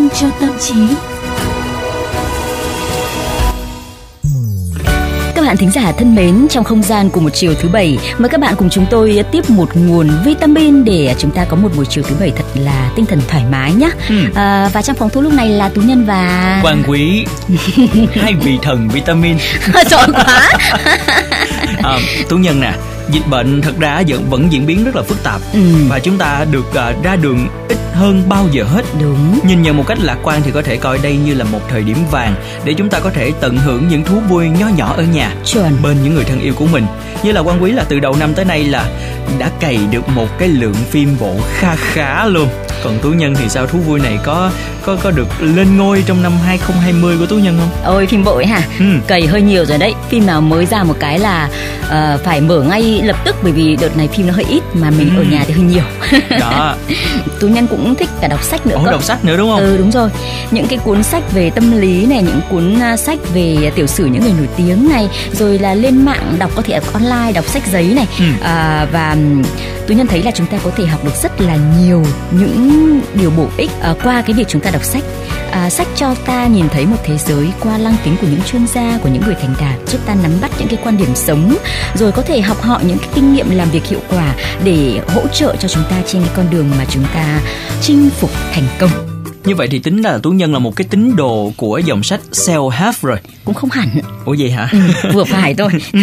dành cho tâm trí. Các bạn thính giả thân mến, trong không gian của một chiều thứ bảy, mời các bạn cùng chúng tôi tiếp một nguồn vitamin để chúng ta có một buổi chiều thứ bảy thật là tinh thần thoải mái nhé. Ừ. À, và trong phòng thu lúc này là Tú Nhân và Quan quý hai vị thần vitamin chọn quá. à, Tú Nhân nè dịch bệnh thật ra vẫn vẫn diễn biến rất là phức tạp Ừ. và chúng ta được à, ra đường ít hơn bao giờ hết Đúng. Nhìn nhận một cách lạc quan thì có thể coi đây như là một thời điểm vàng để chúng ta có thể tận hưởng những thú vui nho nhỏ ở nhà Chuẩn. bên những người thân yêu của mình. Như là quan quý là từ đầu năm tới nay là đã cày được một cái lượng phim bộ kha khá luôn. Còn Tú Nhân thì sao thú vui này có có có được lên ngôi trong năm 2020 của Tú Nhân không? Ôi phim bộ ấy hả? Ừ. Cày hơi nhiều rồi đấy. Phim nào mới ra một cái là ờ, phải mở ngay lập tức bởi vì đợt này phim nó hơi ít mà mình Ừ. ở nhà thì hơi nhiều. Đó, Tú Nhân cũng thích cả đọc sách nữa ủa đọc sách nữa đúng không? Ừ đúng rồi Những cái cuốn sách về tâm lý này Những cuốn à, sách về tiểu sử những người nổi tiếng này Rồi là lên mạng đọc có thể đọc online Đọc sách giấy này Ừ. à, Và tôi nhân thấy là chúng ta có thể học được rất là nhiều Những điều bổ ích à, Qua cái việc chúng ta đọc sách. À, Sách cho ta nhìn thấy một thế giới Qua lăng kính của những chuyên gia Của những người thành đạt. Giúp ta nắm bắt những cái quan điểm sống Rồi có thể học họ những cái kinh nghiệm làm việc hiệu quả Để hỗ trợ cho chúng ta trên cái con đường mà chúng ta chinh phục thành công. Như vậy thì tính là Tú Nhân là một cái tín đồ của dòng sách self-help rồi. cũng không hẳn Ủa vậy hả? ừ, vừa phải thôi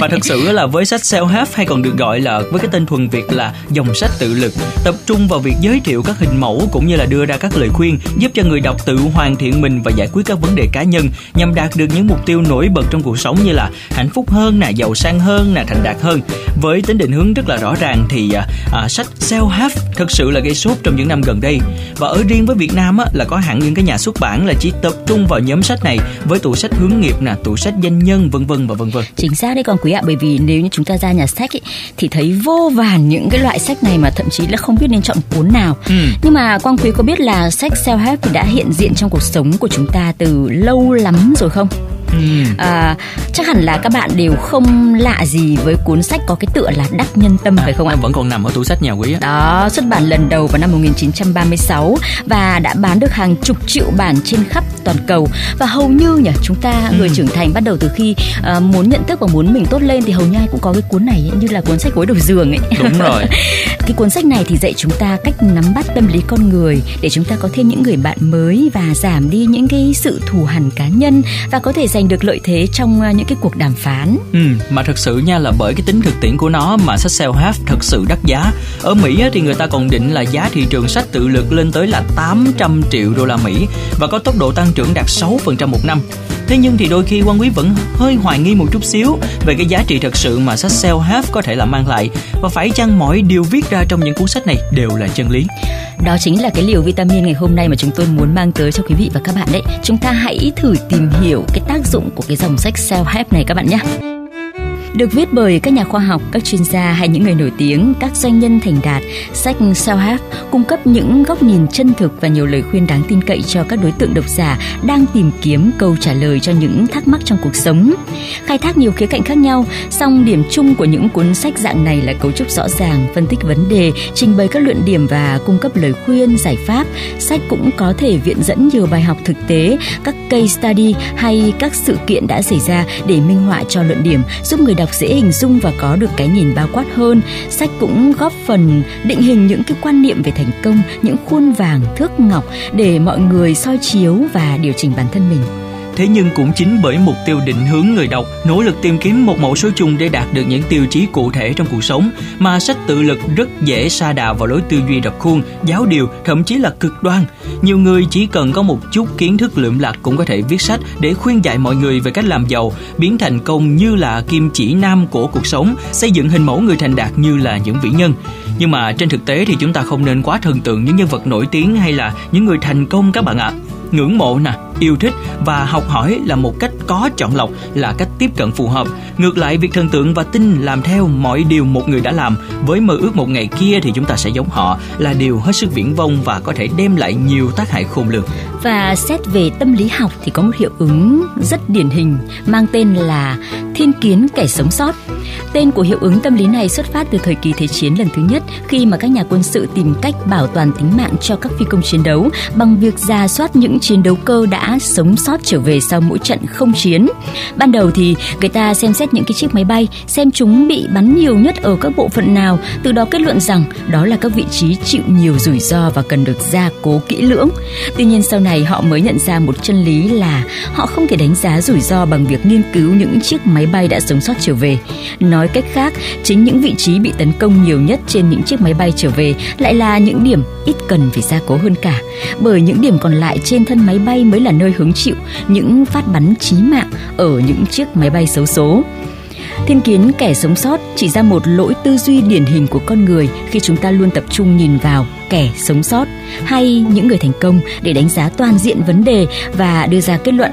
Và thật sự là với sách self-help hay còn được gọi là với cái tên thuần Việt là dòng sách tự lực, tập trung vào việc giới thiệu các hình mẫu cũng như là đưa ra các lời khuyên giúp cho người đọc tự hoàn thiện mình và giải quyết các vấn đề cá nhân nhằm đạt được những mục tiêu nổi bật trong cuộc sống như là hạnh phúc hơn nè, giàu sang hơn nè, thành đạt hơn. Với tính định hướng rất là rõ ràng thì à, à, sách self-help thật sự là gây sốt trong những năm gần đây. Và ở riêng với Việt Nam á, là có hẳn những cái nhà xuất bản là chỉ tập trung vào nhóm sách này với tủ sách hướng nghiệp nè, tủ sách doanh nhân vân vân và vân vân. chính xác đấy con quý ạ bởi vì nếu như chúng ta ra nhà sách ấy, thì thấy vô vàn những cái loại sách này mà thậm chí là không biết nên chọn cuốn nào Ừ. nhưng mà quang quý có biết là sách self help thì đã hiện diện trong cuộc sống của chúng ta từ lâu lắm rồi không Ừ. à, chắc hẳn là các bạn đều không lạ gì với cuốn sách có cái tựa là đắc nhân tâm phải không ạ À, vẫn còn nằm ở tủ sách nhà quý á. Đó, xuất bản lần đầu vào năm 1936 và đã bán được hàng chục triệu bản trên khắp toàn cầu và hầu như nhỉ chúng ta người trưởng thành bắt đầu từ khi ờ, muốn nhận thức và muốn mình tốt lên thì hầu như ai cũng có cái cuốn này ấy, như là cuốn sách gối đầu giường ấy. Đúng rồi. cái cuốn sách này thì dạy chúng ta cách nắm bắt tâm lý con người để chúng ta có thêm những người bạn mới và giảm đi những cái sự thù hằn cá nhân và có thể giành được lợi thế trong à, những cái cuộc đàm phán. Ừ, mà thật sự nha là bởi cái tính thực tiễn của nó mà sách self-help thật sự đắt giá. Ở Mỹ thì người ta còn định là giá thị trường sách tự lực lên tới là 800 triệu đô la Mỹ và có tốc độ tăng trưởng đạt 6% một năm. Thế nhưng thì đôi khi quan quý vẫn hơi hoài nghi một chút xíu về cái giá trị thật sự mà sách self-help có thể là mang lại và phải chăng mọi điều viết ra trong những cuốn sách này đều là chân lý. Đó chính là cái liều vitamin ngày hôm nay mà chúng tôi muốn mang tới cho quý vị và các bạn đấy. Chúng ta hãy thử tìm hiểu cái tác dụng của cái dòng sách self-help này các bạn nhé. Được viết bởi các nhà khoa học, các chuyên gia hay những người nổi tiếng, các doanh nhân thành đạt, sách self-help cung cấp những góc nhìn chân thực và nhiều lời khuyên đáng tin cậy cho các đối tượng độc giả đang tìm kiếm câu trả lời cho những thắc mắc trong cuộc sống. Khai thác nhiều khía cạnh khác nhau, song điểm chung của những cuốn sách dạng này là cấu trúc rõ ràng, phân tích vấn đề, trình bày các luận điểm và cung cấp lời khuyên, giải pháp. Sách cũng có thể viện dẫn nhiều bài học thực tế, các case study hay các sự kiện đã xảy ra để minh họa cho luận điểm, giúp người đọc dễ hình dung và có được cái nhìn bao quát hơn. Sách cũng góp phần định hình những cái quan niệm về thành công, những khuôn vàng, thước ngọc để mọi người soi chiếu và điều chỉnh bản thân mình. Thế nhưng cũng chính bởi mục tiêu định hướng người đọc, nỗ lực tìm kiếm một mẫu số chung để đạt được những tiêu chí cụ thể trong cuộc sống, mà sách tự lực rất dễ sa đà vào lối tư duy đập khuôn, giáo điều, thậm chí là cực đoan. Nhiều người chỉ cần có một chút kiến thức lượm lặt cũng có thể viết sách để khuyên dạy mọi người về cách làm giàu, biến thành công như là kim chỉ nam của cuộc sống, xây dựng hình mẫu người thành đạt như là những vĩ nhân. Nhưng mà trên thực tế thì chúng ta không nên quá thần tượng những nhân vật nổi tiếng hay là những người thành công các bạn ạ. Ngưỡng mộ nè, yêu thích và học hỏi là một cách có chọn lọc, là cách tiếp cận phù hợp. Ngược lại, việc thần tượng và tin làm theo mọi điều một người đã làm, với mơ ước một ngày kia thì chúng ta sẽ giống họ, là điều hết sức viễn vông và có thể đem lại nhiều tác hại khôn lường. Và xét về tâm lý học thì có một hiệu ứng rất điển hình, mang tên là thiên kiến kẻ sống sót. Tên của hiệu ứng tâm lý này xuất phát từ thời kỳ Thế chiến lần thứ nhất, khi mà các nhà quân sự tìm cách bảo toàn tính mạng cho các phi công chiến đấu bằng việc ra soát những chiến đấu cơ đã đã sống sót trở về sau mỗi trận không chiến. Ban đầu thì người ta xem xét những cái chiếc máy bay, xem chúng bị bắn nhiều nhất ở các bộ phận nào, từ đó kết luận rằng đó là các vị trí chịu nhiều rủi ro và cần được gia cố kỹ lưỡng. Tuy nhiên sau này họ mới nhận ra một chân lý là họ không thể đánh giá rủi ro bằng việc nghiên cứu những chiếc máy bay đã sống sót trở về. Nói cách khác, chính những vị trí bị tấn công nhiều nhất trên những chiếc máy bay trở về lại là những điểm ít cần phải gia cố hơn cả, bởi những điểm còn lại trên thân máy bay mới là nơi hứng chịu những phát bắn chí mạng ở những chiếc máy bay xấu số. Thiên kiến kẻ sống sót chỉ ra một lỗi tư duy điển hình của con người khi chúng ta luôn tập trung nhìn vào kẻ sống sót hay những người thành công để đánh giá toàn diện vấn đề và đưa ra kết luận.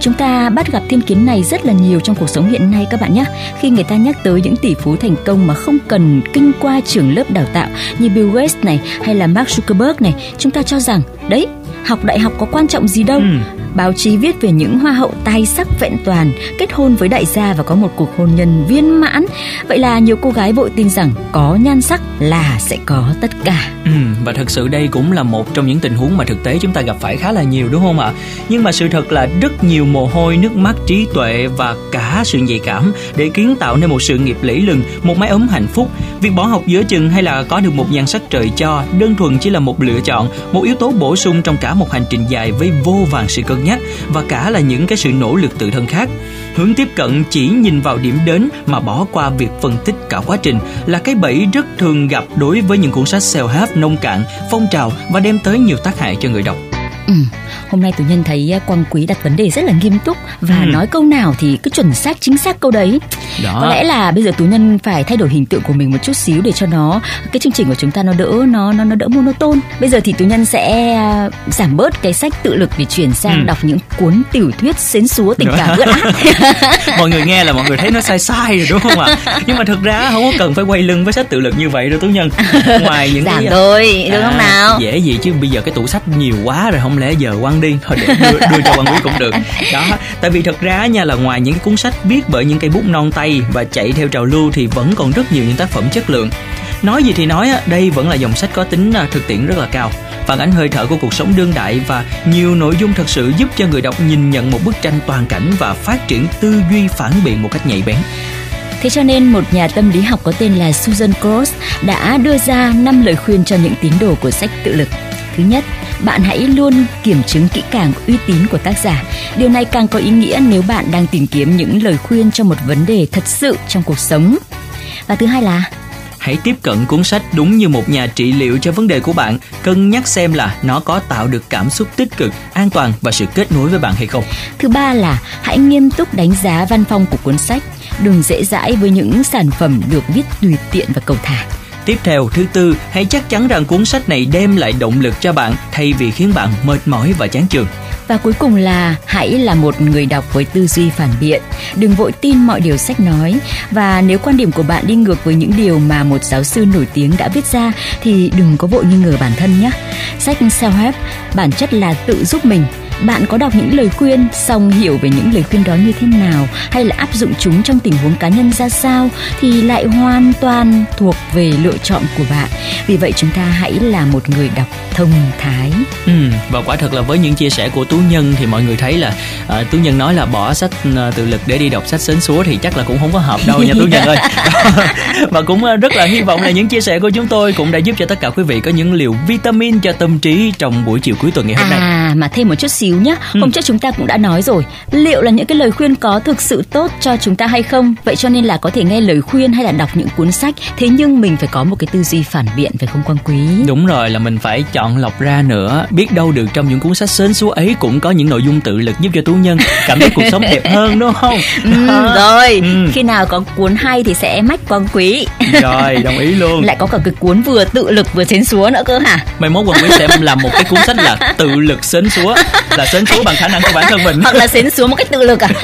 Chúng ta bắt gặp thiên kiến này rất là nhiều trong cuộc sống hiện nay các bạn nhé. Khi người ta nhắc tới những tỷ phú thành công mà không cần kinh qua trường lớp đào tạo như Bill Gates này hay là Mark Zuckerberg này, chúng ta cho rằng đấy học đại học có quan trọng gì đâu. Ừ. Báo chí viết về những hoa hậu tài sắc vẹn toàn kết hôn với đại gia và có một cuộc hôn nhân viên mãn. Vậy là nhiều cô gái vội tin rằng có nhan sắc là sẽ có tất cả. Ừ, và thật sự đây cũng là một trong những tình huống mà thực tế chúng ta gặp phải khá là nhiều đúng không ạ? Nhưng mà sự thật là rất nhiều mồ hôi, nước mắt, trí tuệ và cả sự nhạy cảm để kiến tạo nên một sự nghiệp lẫy lừng, một mái ấm hạnh phúc. Việc bỏ học giữa chừng hay là có được một nhan sắc trời cho đơn thuần chỉ là một lựa chọn, một yếu tố bổ sung trong cả một hành trình dài với vô vàng sự cân nhắc và cả là những cái sự nỗ lực tự thân khác. Hướng tiếp cận chỉ nhìn vào điểm đến mà bỏ qua việc phân tích cả quá trình là cái bẫy rất thường gặp đối với những cuốn sách self-help nông cạn, phong trào và đem tới nhiều tác hại cho người đọc. Ừ, hôm nay tù nhân thấy à, quang quý đặt vấn đề rất là nghiêm túc và ừ. nói câu nào thì cứ chuẩn xác chính xác câu đấy đó. có lẽ là bây giờ tú nhân phải thay đổi hình tượng của mình một chút xíu để cho nó cái chương trình của chúng ta nó đỡ nó nó nó đỡ monoton bây giờ thì tú nhân sẽ à, giảm bớt cái sách tự lực để chuyển sang ừ. đọc những cuốn tiểu thuyết xến xúa tình cảm ướt át mọi người nghe là mọi người thấy nó sai sai rồi đúng không ạ nhưng mà thực ra không có cần phải quay lưng với sách tự lực như vậy đâu tú nhân ngoài những giảm cái thôi đúng à, không nào dễ gì chứ bây giờ cái tủ sách nhiều quá rồi không lẽ giờ quăng đi thôi để đưa, đưa cho quang quý cũng được. Đó tại vì thật ra nha là ngoài những cái cuốn sách viết bởi những cây bút non tay và chạy theo trào lưu thì vẫn còn rất nhiều những tác phẩm chất lượng. Nói gì thì nói đây vẫn là dòng sách có tính à, thực tiễn rất là cao. Phản ánh hơi thở của cuộc sống đương đại và nhiều nội dung thật sự giúp cho người đọc nhìn nhận một bức tranh toàn cảnh và phát triển tư duy phản biện một cách nhạy bén. Thế cho nên một nhà tâm lý học có tên là Susan Cross đã đưa ra 5 lời khuyên cho những tín đồ của sách tự lực. Thứ nhất, bạn hãy luôn kiểm chứng kỹ càng uy tín của tác giả. Điều này càng có ý nghĩa nếu bạn đang tìm kiếm những lời khuyên cho một vấn đề thật sự trong cuộc sống. Và thứ hai là hãy tiếp cận cuốn sách đúng như một nhà trị liệu cho vấn đề của bạn, cân nhắc xem là nó có tạo được cảm xúc tích cực, an toàn và sự kết nối với bạn hay không. Thứ ba là hãy nghiêm túc đánh giá văn phong của cuốn sách, đừng dễ dãi với những sản phẩm được viết tùy tiện và cầu thả. Tiếp theo, thứ tư, hãy chắc chắn rằng cuốn sách này đem lại động lực cho bạn thay vì khiến bạn mệt mỏi và chán chường. Và cuối cùng là hãy là một người đọc với tư duy phản biện, đừng vội tin mọi điều sách nói và nếu quan điểm của bạn đi ngược với những điều mà một giáo sư nổi tiếng đã viết ra thì đừng có vội nghi ngờ bản thân nhé. Sách self-help bản chất là tự giúp mình bạn có đọc những lời khuyên xong hiểu về những lời khuyên đó như thế nào hay là áp dụng chúng trong tình huống cá nhân ra sao thì lại hoàn toàn thuộc về lựa chọn của bạn. Vì vậy chúng ta hãy là một người đọc thông thái. Ừ, và quả thật là với những chia sẻ của tú nhân thì mọi người thấy là uh, tú nhân nói là bỏ sách uh, tự lực để đi đọc sách sến súa thì chắc là cũng không có hợp đâu nha tú nhân ơi. Và cũng uh, rất là hy vọng là những chia sẻ của chúng tôi cũng đã giúp cho tất cả quý vị có những liều vitamin cho tâm trí trong buổi chiều cuối tuần ngày hôm nay. À mà thêm một chút xíu xíu nhé. Ừ. Hôm trước chúng ta cũng đã nói rồi, liệu là những cái lời khuyên có thực sự tốt cho chúng ta hay không? Vậy cho nên là có thể nghe lời khuyên hay là đọc những cuốn sách, thế nhưng mình phải có một cái tư duy phản biện phải không Quang Quý? Đúng rồi, là mình phải chọn lọc ra nữa. Biết đâu được trong những cuốn sách sến số ấy cũng có những nội dung tự lực giúp cho tú nhân cảm thấy cuộc sống đẹp hơn đúng không? Ừ, rồi, ừ. khi nào có cuốn hay thì sẽ mách Quang Quý. Rồi, đồng ý luôn. Lại có cả cái cuốn vừa tự lực vừa sến súa nữa cơ hả? Mai mốt Quang Quý sẽ làm một cái cuốn sách là tự lực sến súa là sến súa bằng khả năng của bản thân mình. Hoặc là sến xuống một cách tự lực à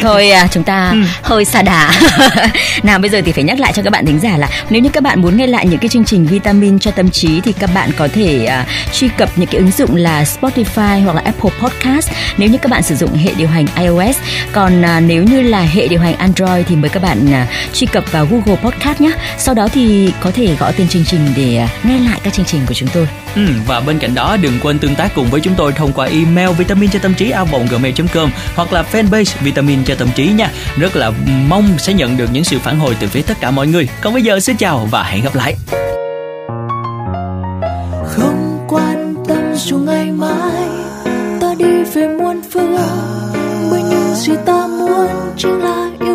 thôi à, chúng ta ừ. hơi xa đà. Nào bây giờ thì phải nhắc lại cho các bạn thính giả là nếu như các bạn muốn nghe lại những cái chương trình vitamin cho tâm trí thì các bạn có thể uh, truy cập những cái ứng dụng là Spotify hoặc là Apple Podcast. Nếu như các bạn sử dụng hệ điều hành iOS. Còn uh, nếu như là hệ điều hành Android thì mời các bạn uh, truy cập vào Google Podcast nhé. Sau đó thì có thể gõ tên chương trình để uh, nghe lại các chương trình của chúng tôi. Ừ, và bên cạnh đó đừng quên tương tác cùng với chúng tôi thông qua email vitamin cho tâm trí a gmail.com hoặc là fanpage vitamin cho tâm trí nha. Rất là mong sẽ nhận được những sự phản hồi từ phía tất cả mọi người. Còn bây giờ xin chào và hẹn gặp lại. Không quan tâm dù ngày mai, ta đi về muôn phương bởi những gì ta muốn chính là yêu